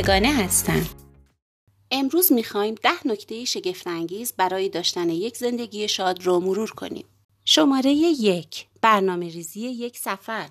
یگانه هستم. امروز می‌خوایم ده نکته شگفتانگیز برای داشتن یک زندگی شاد رو مرور کنیم. شماره یک برنامه ریزی یک سفر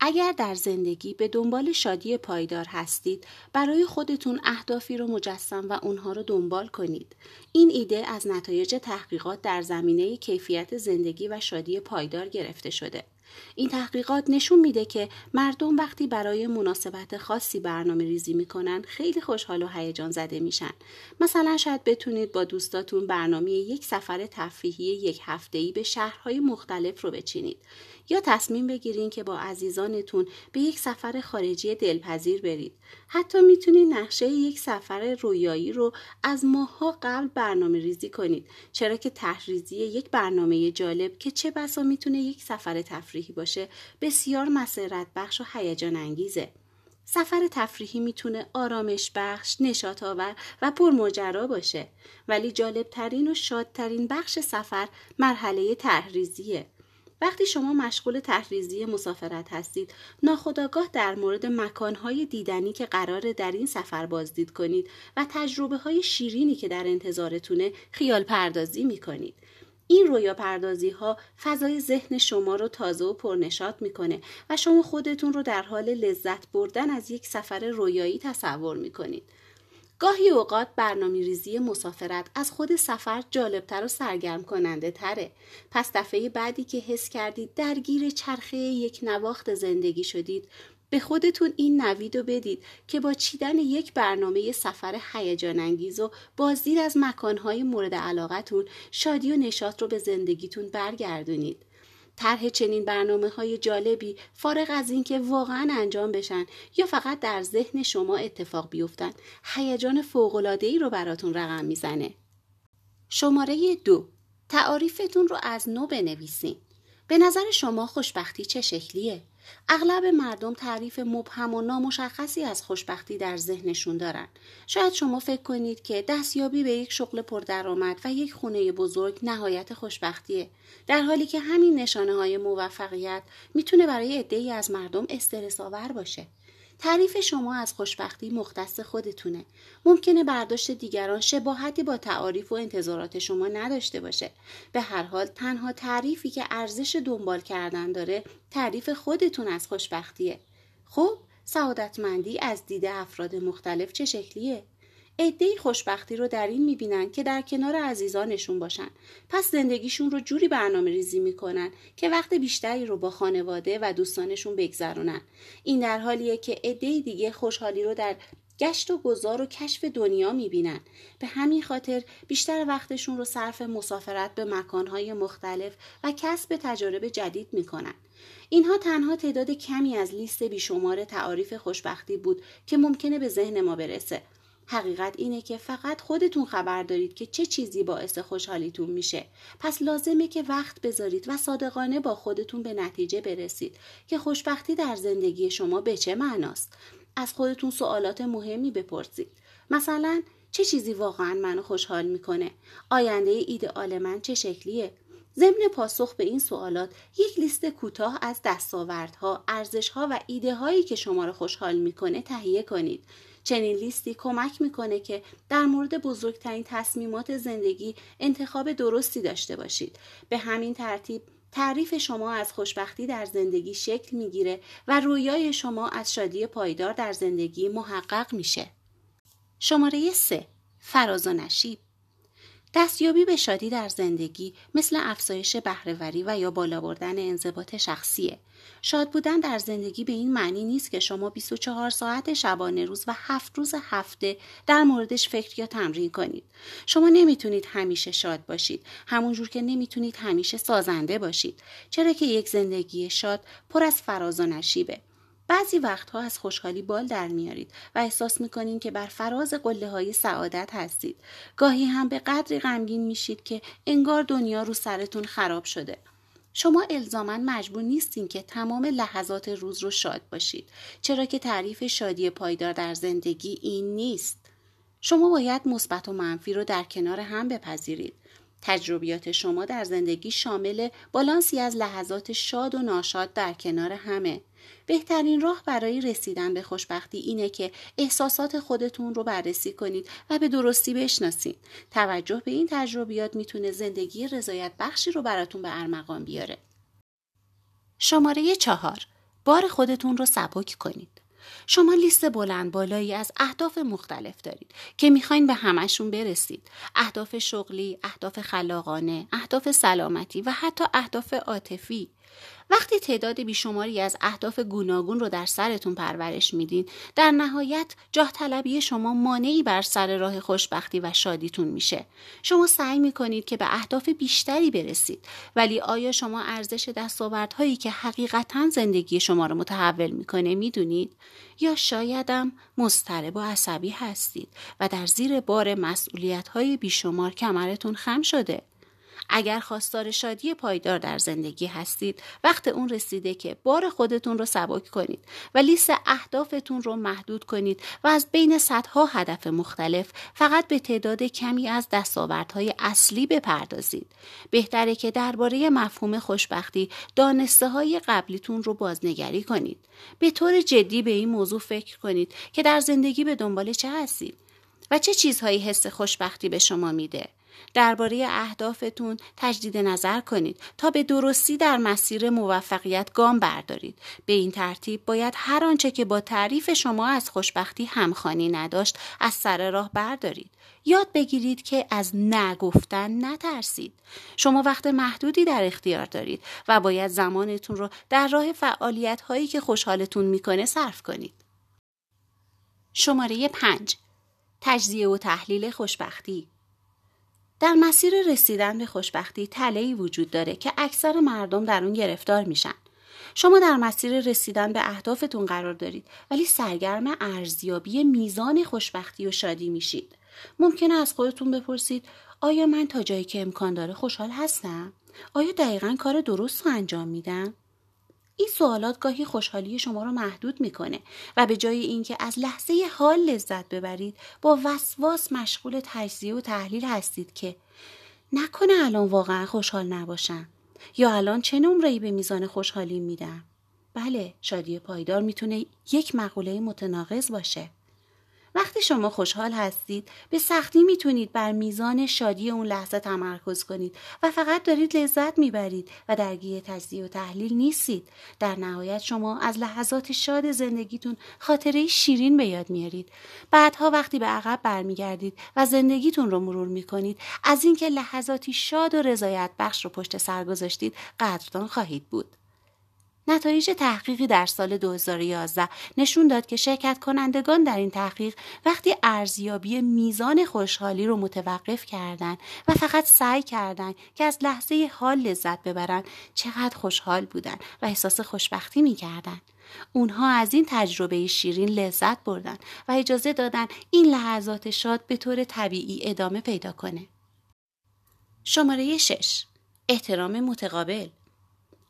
اگر در زندگی به دنبال شادی پایدار هستید برای خودتون اهدافی رو مجسم و اونها رو دنبال کنید این ایده از نتایج تحقیقات در زمینه کیفیت زندگی و شادی پایدار گرفته شده این تحقیقات نشون میده که مردم وقتی برای مناسبت خاصی برنامه ریزی می‌کنن خیلی خوشحال و هیجان زده میشن. مثلا شاید بتونید با دوستاتون برنامه یک سفر تفریحی یک هفتهی به شهرهای مختلف رو بچینید. یا تصمیم بگیرین که با عزیزانتون به یک سفر خارجی دلپذیر برید. حتی می‌تونید نقشه یک سفر رویایی رو از ماهها قبل برنامه ریزی کنید. چرا که تحریزی یک برنامه جالب که چه بسا می‌تونه یک سفر تفریحی باشه بسیار مسرت بخش و هیجان انگیزه. سفر تفریحی می‌تونه آرامش بخش، نشاط آور و پرماجرا باشه ولی جالبترین و شادترین بخش سفر مرحله تحریزیه. وقتی شما مشغول تحریزی مسافرت هستید ناخداگاه در مورد مکانهای دیدنی که قراره در این سفر بازدید کنید و تجربه های شیرینی که در انتظارتونه خیال پردازی می کنید. این رویا پردازی ها فضای ذهن شما رو تازه و پرنشات می‌کنه و شما خودتون رو در حال لذت بردن از یک سفر رویایی تصور می‌کنید. گاهی اوقات برنامه ریزی مسافرت از خود سفر جالبتر و سرگرم کننده تره. پس دفعه بعدی که حس کردید درگیر چرخه یک نواخت زندگی شدید به خودتون این نوید رو بدید که با چیدن یک برنامه سفر هیجان انگیز و بازدید از مکانهای مورد علاقتون شادی و نشاط رو به زندگیتون برگردونید. طرح چنین برنامه های جالبی فارغ از اینکه واقعا انجام بشن یا فقط در ذهن شما اتفاق بیفتن هیجان فوقالعاده ای رو براتون رقم می‌زنه شماره دو تعاریفتون رو از نو بنویسین به نظر شما خوشبختی چه شکلیه اغلب مردم تعریف مبهم و نامشخصی از خوشبختی در ذهنشون دارن. شاید شما فکر کنید که دستیابی به یک شغل پردرآمد و یک خونه بزرگ نهایت خوشبختیه. در حالی که همین نشانه های موفقیت می‌تونه برای عدهای از مردم استرس آور باشه. تعریف شما از خوشبختی مختص خودتونه. ممکنه برداشت دیگران شباهتی با تعاریف و انتظارات شما نداشته باشه. به هر حال تنها تعریفی که ارزش دنبال کردن داره تعریف خودتون از خوشبختیه. خب سعادتمندی از دید افراد مختلف چه شکلیه؟ عدهای خوشبختی رو در این می‌بینن که در کنار عزیزانشون باشن. پس زندگیشون رو جوری برنامه ریزی می‌کنن که وقت بیشتری رو با خانواده و دوستانشون بگذرونن. این در حالیه که عدهای دیگه خوشحالی رو در گشت و گذار و کشف دنیا می‌بینن. به همین خاطر بیشتر وقتشون رو صرف مسافرت به مکانهای مختلف و کسب تجارب جدید می‌کنن. اینها تنها تعداد کمی از لیست بیشمار تعاریف خوشبختی بود که ممکنه به ذهن ما برسه. حقیقت اینه که فقط خودتون خبر دارید که چه چیزی باعث خوشحالیتون میشه. پس لازمه که وقت بذارید و صادقانه با خودتون به نتیجه برسید که خوشبختی در زندگی شما به چه معناست. از خودتون سوالات مهمی بپرسید. مثلا چه چیزی واقعا منو خوشحال می‌کنه؟ آینده ایدئال من چه شکلیه؟ ضمن پاسخ به این سوالات یک لیست کوتاه از دستاوردها، ارزشها و ایده هایی که شما را خوشحال می‌کنه تهیه کنید. چنین لیستی کمک می‌کنه که در مورد بزرگترین تصمیمات زندگی انتخاب درستی داشته باشید. به همین ترتیب تعریف شما از خوشبختی در زندگی شکل می‌گیره و رویای شما از شادی پایدار در زندگی محقق میشه. شماره 3 فراز و نشیب دستیابی به شادی در زندگی مثل افزایش بهرهوری و یا بالا بردن انضباط شخصیه. شاد بودن در زندگی به این معنی نیست که شما 24 ساعت شبانه روز و هفت روز هفته در موردش فکر یا تمرین کنید. شما نمی‌تونید همیشه شاد باشید. همونجور که نمی‌تونید همیشه سازنده باشید. چرا که یک زندگی شاد پر از فراز و نشیبه. بعضی وقتها از خوشحالی بال در میارید و احساس می‌کنید که بر فراز قله های سعادت هستید. گاهی هم به قدری غمگین میشید که انگار دنیا رو سرتون خراب شده. شما الزاما مجبور نیستین که تمام لحظات روز رو شاد باشید چرا که تعریف شادی پایدار در زندگی این نیست شما باید مثبت و منفی رو در کنار هم بپذیرید تجربیات شما در زندگی شامل بالانسی از لحظات شاد و ناشاد در کنار همه. بهترین راه برای رسیدن به خوشبختی اینه که احساسات خودتون رو بررسی کنید و به درستی بشناسید. توجه به این تجربیات می‌تونه زندگی رضایت بخشی رو براتون به ارمغان بیاره. شماره چهار بار خودتون رو سبک کنید. شما لیست بلند بالایی از اهداف مختلف دارید که می‌خواین به همشون برسید. اهداف شغلی، اهداف خلاقانه، اهداف سلامتی و حتی اهداف عاطفی. وقتی تعداد بیشماری از اهداف گوناگون رو در سرتون پرورش میدین در نهایت جاه طلبی شما مانعی بر سر راه خوشبختی و شادیتون میشه. شما سعی می‌کنید که به اهداف بیشتری برسید ولی آیا شما ارزش دستاوردهایی که حقیقتا زندگی شما رو متحول می‌کنه می‌دونید؟ یا شایدم مضطرب و عصبی هستید و در زیر بار مسئولیت های بیشمار کمرتون خم شده؟ اگر خواستار شادی پایدار در زندگی هستید وقت اون رسیده که بار خودتون رو سبک کنید و لیست اهدافتون رو محدود کنید و از بین صدها هدف مختلف فقط به تعداد کمی از دستاوردهای اصلی بپردازید. بهتره که درباره مفهوم خوشبختی دانسته های قبلیتون رو بازنگری کنید. به طور جدی به این موضوع فکر کنید که در زندگی به دنبال چه هستید و چه چیزهایی حس خوشبختی به شما میده. درباره اهدافتون تجدید نظر کنید تا به درستی در مسیر موفقیت گام بردارید. به این ترتیب باید هر آنچه که با تعریف شما از خوشبختی همخوانی نداشت از سر راه بردارید. یاد بگیرید که از نگفتن نترسید. شما وقت محدودی در اختیار دارید و باید زمانتون رو در راه فعالیت هایی که خوشحالتون می‌کنه صرف کنید. شماره 5 تجزیه و تحلیل خوشبختی. در مسیر رسیدن به خوشبختی تلهی وجود داره که اکثر مردم در اون گرفتار میشن. شما در مسیر رسیدن به اهدافتون قرار دارید ولی سرگرم ارزیابی میزان خوشبختی و شادی میشید. ممکنه از خودتون بپرسید آیا من تا جایی که امکان داره خوشحال هستم؟ آیا دقیقا کار درست رو انجام میدم؟ این سوالات گاهی خوشحالی شما رو محدود می‌کنه و به جای اینکه از لحظه حال لذت ببرید با وسواس مشغول تجزیه و تحلیل هستید که نکنه الان واقعا خوشحال نباشم یا الان چه نمره‌ای به میزان خوشحالی میدم؟ بله شادی پایدار می‌تونه یک مقوله متناقض باشه. شما خوشحال هستید. به سختی می‌تونید بر میزان شادی اون لحظه تمرکز کنید و فقط دارید لذت می‌برید و درگیر تجزیه و تحلیل نیستید. در نهایت شما از لحظات شاد زندگیتون خاطره شیرین به یاد میارید. بعدها وقتی به عقب برمیگردید و زندگیتون رو مرور می‌کنید از اینکه لحظاتی شاد و رضایت بخش رو پشت سر گذاشتید قدردان خواهید بود. نتایج تحقیقی در سال 2011 نشون داد که شرکت کنندگان در این تحقیق وقتی ارزیابی میزان خوشحالی رو متوقف کردند و فقط سعی کردند که از لحظه حال لذت ببرند چقدر خوشحال بودند و احساس خوشبختی می‌کردند. اونها از این تجربه شیرین لذت بردن و اجازه دادن این لحظات شاد به طور طبیعی ادامه پیدا کنه. شماره 6 احترام متقابل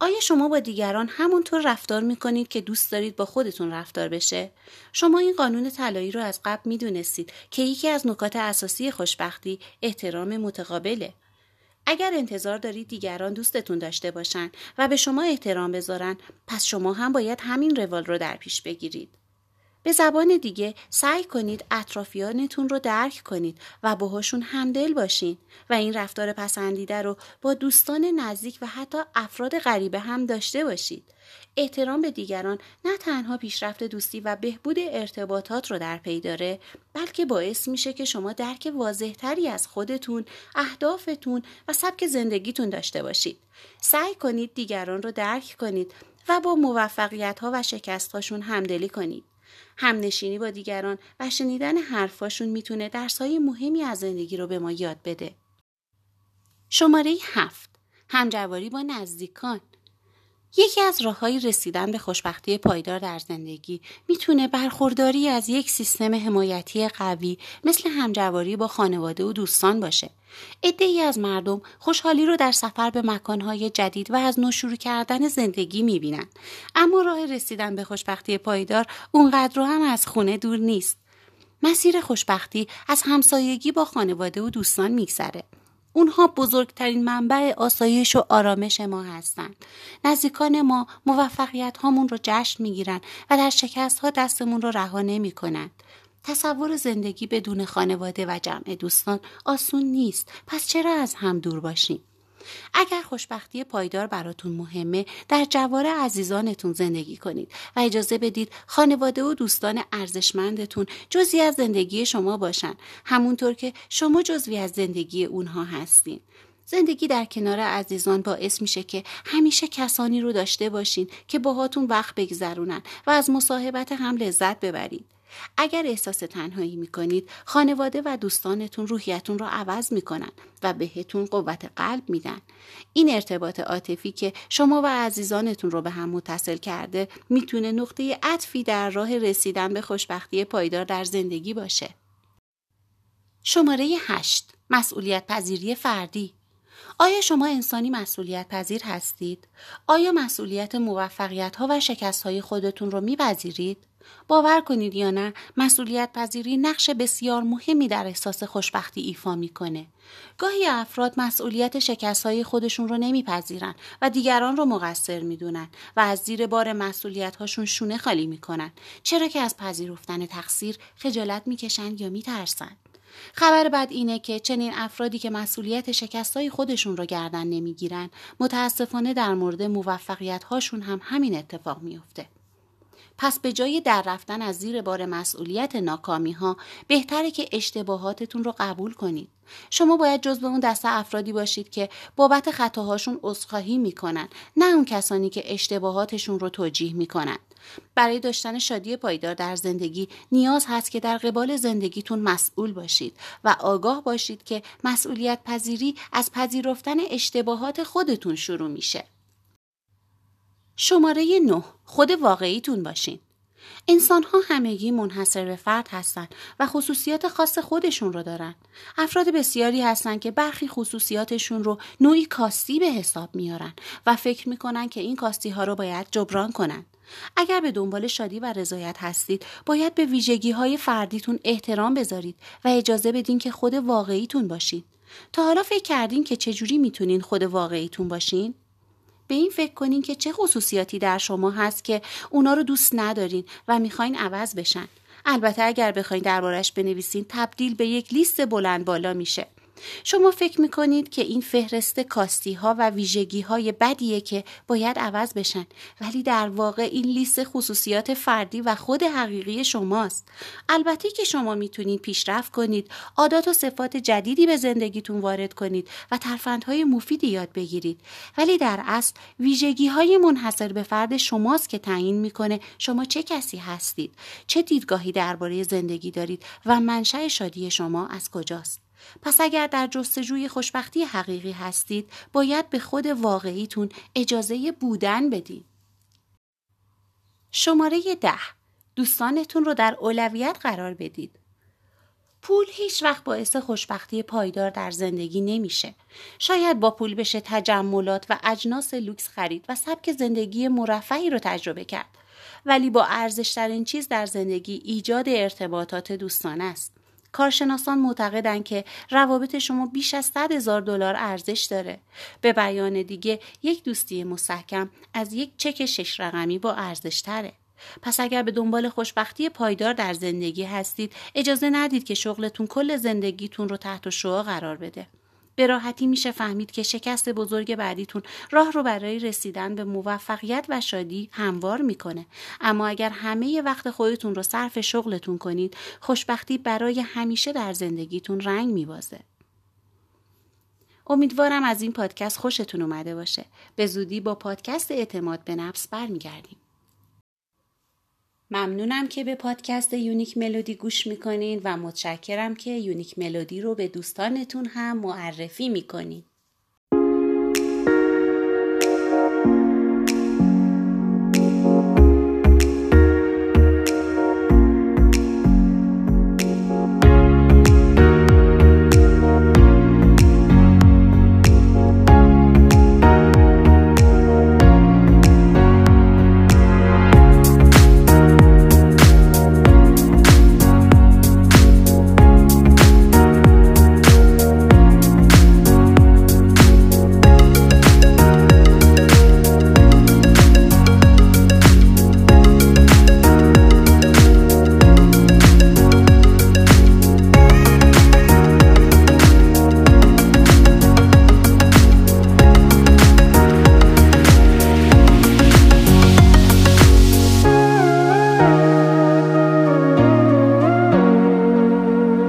آیا شما با دیگران همونطور رفتار می‌کنید که دوست دارید با خودتون رفتار بشه؟ شما این قانون طلایی رو از قبل می‌دونستید که یکی از نکات اساسی خوشبختی احترام متقابله. اگر انتظار دارید دیگران دوستتون داشته باشن و به شما احترام بذارن پس شما هم باید همین روال رو در پیش بگیرید. به زبان دیگه سعی کنید اطرافیانتون رو درک کنید و باهاشون همدل باشین و این رفتار پسندیده رو با دوستان نزدیک و حتی افراد غریبه هم داشته باشید. احترام به دیگران نه تنها پیشرفت دوستی و بهبود ارتباطات رو در پی داره بلکه باعث میشه که شما درک واضحتری از خودتون، اهدافتون و سبک زندگیتون داشته باشید. سعی کنید دیگران رو درک کنید و با موفقیت ها و شکست هاشون همدلی کنید. همنشینی با دیگران و شنیدن حرفاشون می‌تونه درسهای مهمی از زندگی رو به ما یاد بده. شماره هفت همجواری با نزدیکان یکی از راههای رسیدن به خوشبختی پایدار در زندگی می‌تونه برخورداری از یک سیستم حمایتی قوی مثل همجواری با خانواده و دوستان باشه. ای از مردم خوشحالی رو در سفر به مکانهای جدید و از نوشورو کردن زندگی می‌بینن. اما راه رسیدن به خوشبختی پایدار اونقدر هم از خونه دور نیست. مسیر خوشبختی از همسایگی با خانواده و دوستان میگذره. اونها بزرگترین منبع آسایش و آرامش ما هستند. نزدیکان ما موفقیت هامون رو جشن می‌گیرن و در شکست ها دستمون رو رها نمی کنند. تصور زندگی بدون خانواده و جمع دوستان آسون نیست پس چرا از هم دور باشیم اگر خوشبختی پایدار براتون مهمه در جوار عزیزانتون زندگی کنید و اجازه بدید خانواده و دوستان ارزشمندتون جزی از زندگی شما باشن همونطور که شما جزوی از زندگی اونها هستین زندگی در کنار عزیزان باعث میشه که همیشه کسانی رو داشته باشین که باهاتون وقت بگذرونن و از مصاحبت هم لذت ببرید. اگر احساس تنهایی می‌کنید خانواده و دوستانتون روحیتون رو عوض می‌کنن و بهتون قوت قلب میدن. این ارتباط عاطفی که شما و عزیزانتون رو به هم متصل کرده می‌تونه نقطه عطفی در راه رسیدن به خوشبختی پایدار در زندگی باشه. شماره 8 مسئولیت پذیری فردی. آیا شما انسانی مسئولیت پذیر هستید؟ آیا مسئولیت موفقیت ها و شکست های خودتون رو میپذیرید؟ باور کنید یا نه مسئولیت پذیری نقش بسیار مهمی در احساس خوشبختی ایفا می‌کنه گاهی افراد مسئولیت شکست های خودشون رو نمیپذیرن و دیگران رو مقصر می‌دونن و از زیر بار مسئولیت هاشون شونه خالی می‌کنن چرا که از پذیرفتن تقصیر خجالت می‌کشند یا میترسند خبر بد اینه که چنین افرادی که مسئولیت شکست های خودشون رو گردن نمی‌گیرن متاسفانه در مورد موفقیت هاشون هم همین اتفاق میافته. پس به جای در رفتن از زیر بار مسئولیت ناکامی ها بهتره که اشتباهاتتون رو قبول کنید. شما باید جزو اون دسته افرادی باشید که بابت خطاهاشون عذرخواهی می‌کنن نه اون کسانی که اشتباهاتشون رو توجیه می‌کنن. برای داشتن شادی پایدار در زندگی نیاز هست که در قبال زندگیتون مسئول باشید و آگاه باشید که مسئولیت پذیری از پذیرفتن اشتباهات خودتون شروع میشه. شماره 9 خود واقعیتون باشین. انسان ها همگی منحصر به فرد هستند و خصوصیات خاص خودشون رو دارن. افراد بسیاری هستند که برخی خصوصیاتشون رو نوعی کاستی به حساب میارن و فکر می‌کنن که این کاستی ها رو باید جبران کنن. اگر به دنبال شادی و رضایت هستید باید به ویژگی های فردیتون احترام بذارید و اجازه بدین که خود واقعیتون باشین. تا حالا فکر کردین که چجوری می‌تونین خود واقعیتون باشین؟ به این فکر کنین که چه خصوصیاتی در شما هست که اونا رو دوست ندارین و می‌خواین عوض بشن. البته اگر بخواین دربارش بنویسین تبدیل به یک لیست بلند بالا میشه. شما فکر می‌کنید که این فهرست کاستی ها و ویژگی های بدیه که باید عوض بشن ولی در واقع این لیست خصوصیات فردی و خود حقیقی شماست. البته که شما می‌تونید پیشرفت کنید عادات و صفات جدیدی به زندگیتون وارد کنید و ترفندهای مفیدی یاد بگیرید. ولی در اصل ویژگی های منحصر به فرد شماست که تعیین می‌کنه شما چه کسی هستید چه دیدگاهی درباره زندگی دارید و منشأ شادی شما از کجاست. پس اگر در جستجوی خوشبختی حقیقی هستید باید به خود واقعیتون اجازه بودن بدین. شماره ده دوستانتون رو در اولویت قرار بدید. پول هیچ وقت باعث خوشبختی پایدار در زندگی نمیشه. شاید با پول بشه تجملات و اجناس لوکس خرید و سبک زندگی مرفعی رو تجربه کرد. ولی با ارزشترین چیز در زندگی ایجاد ارتباطات دوستانه است. کارشناسان معتقدند که روابط شما بیش از 100 هزار دلار ارزش داره. به بیان دیگه یک دوستی مستحکم از یک چک شش رقمی با ارزش تره. پس اگر به دنبال خوشبختی پایدار در زندگی هستید اجازه ندید که شغلتون کل زندگیتون رو تحت شعا قرار بده. به راحتی میشه فهمید که شکست بزرگ بعدیتون راه رو برای رسیدن به موفقیت و شادی هموار می‌کنه. اما اگر همه وقت خودتون رو صرف شغلتون کنید خوشبختی برای همیشه در زندگیتون رنگ میبازه. امیدوارم از این پادکست خوشتون اومده باشه. به زودی با پادکست اعتماد به نفس برمیگردیم. ممنونم که به پادکست Unique Melody گوش می‌کنین و متشکرم که Unique Melody رو به دوستانتون هم معرفی می‌کنین.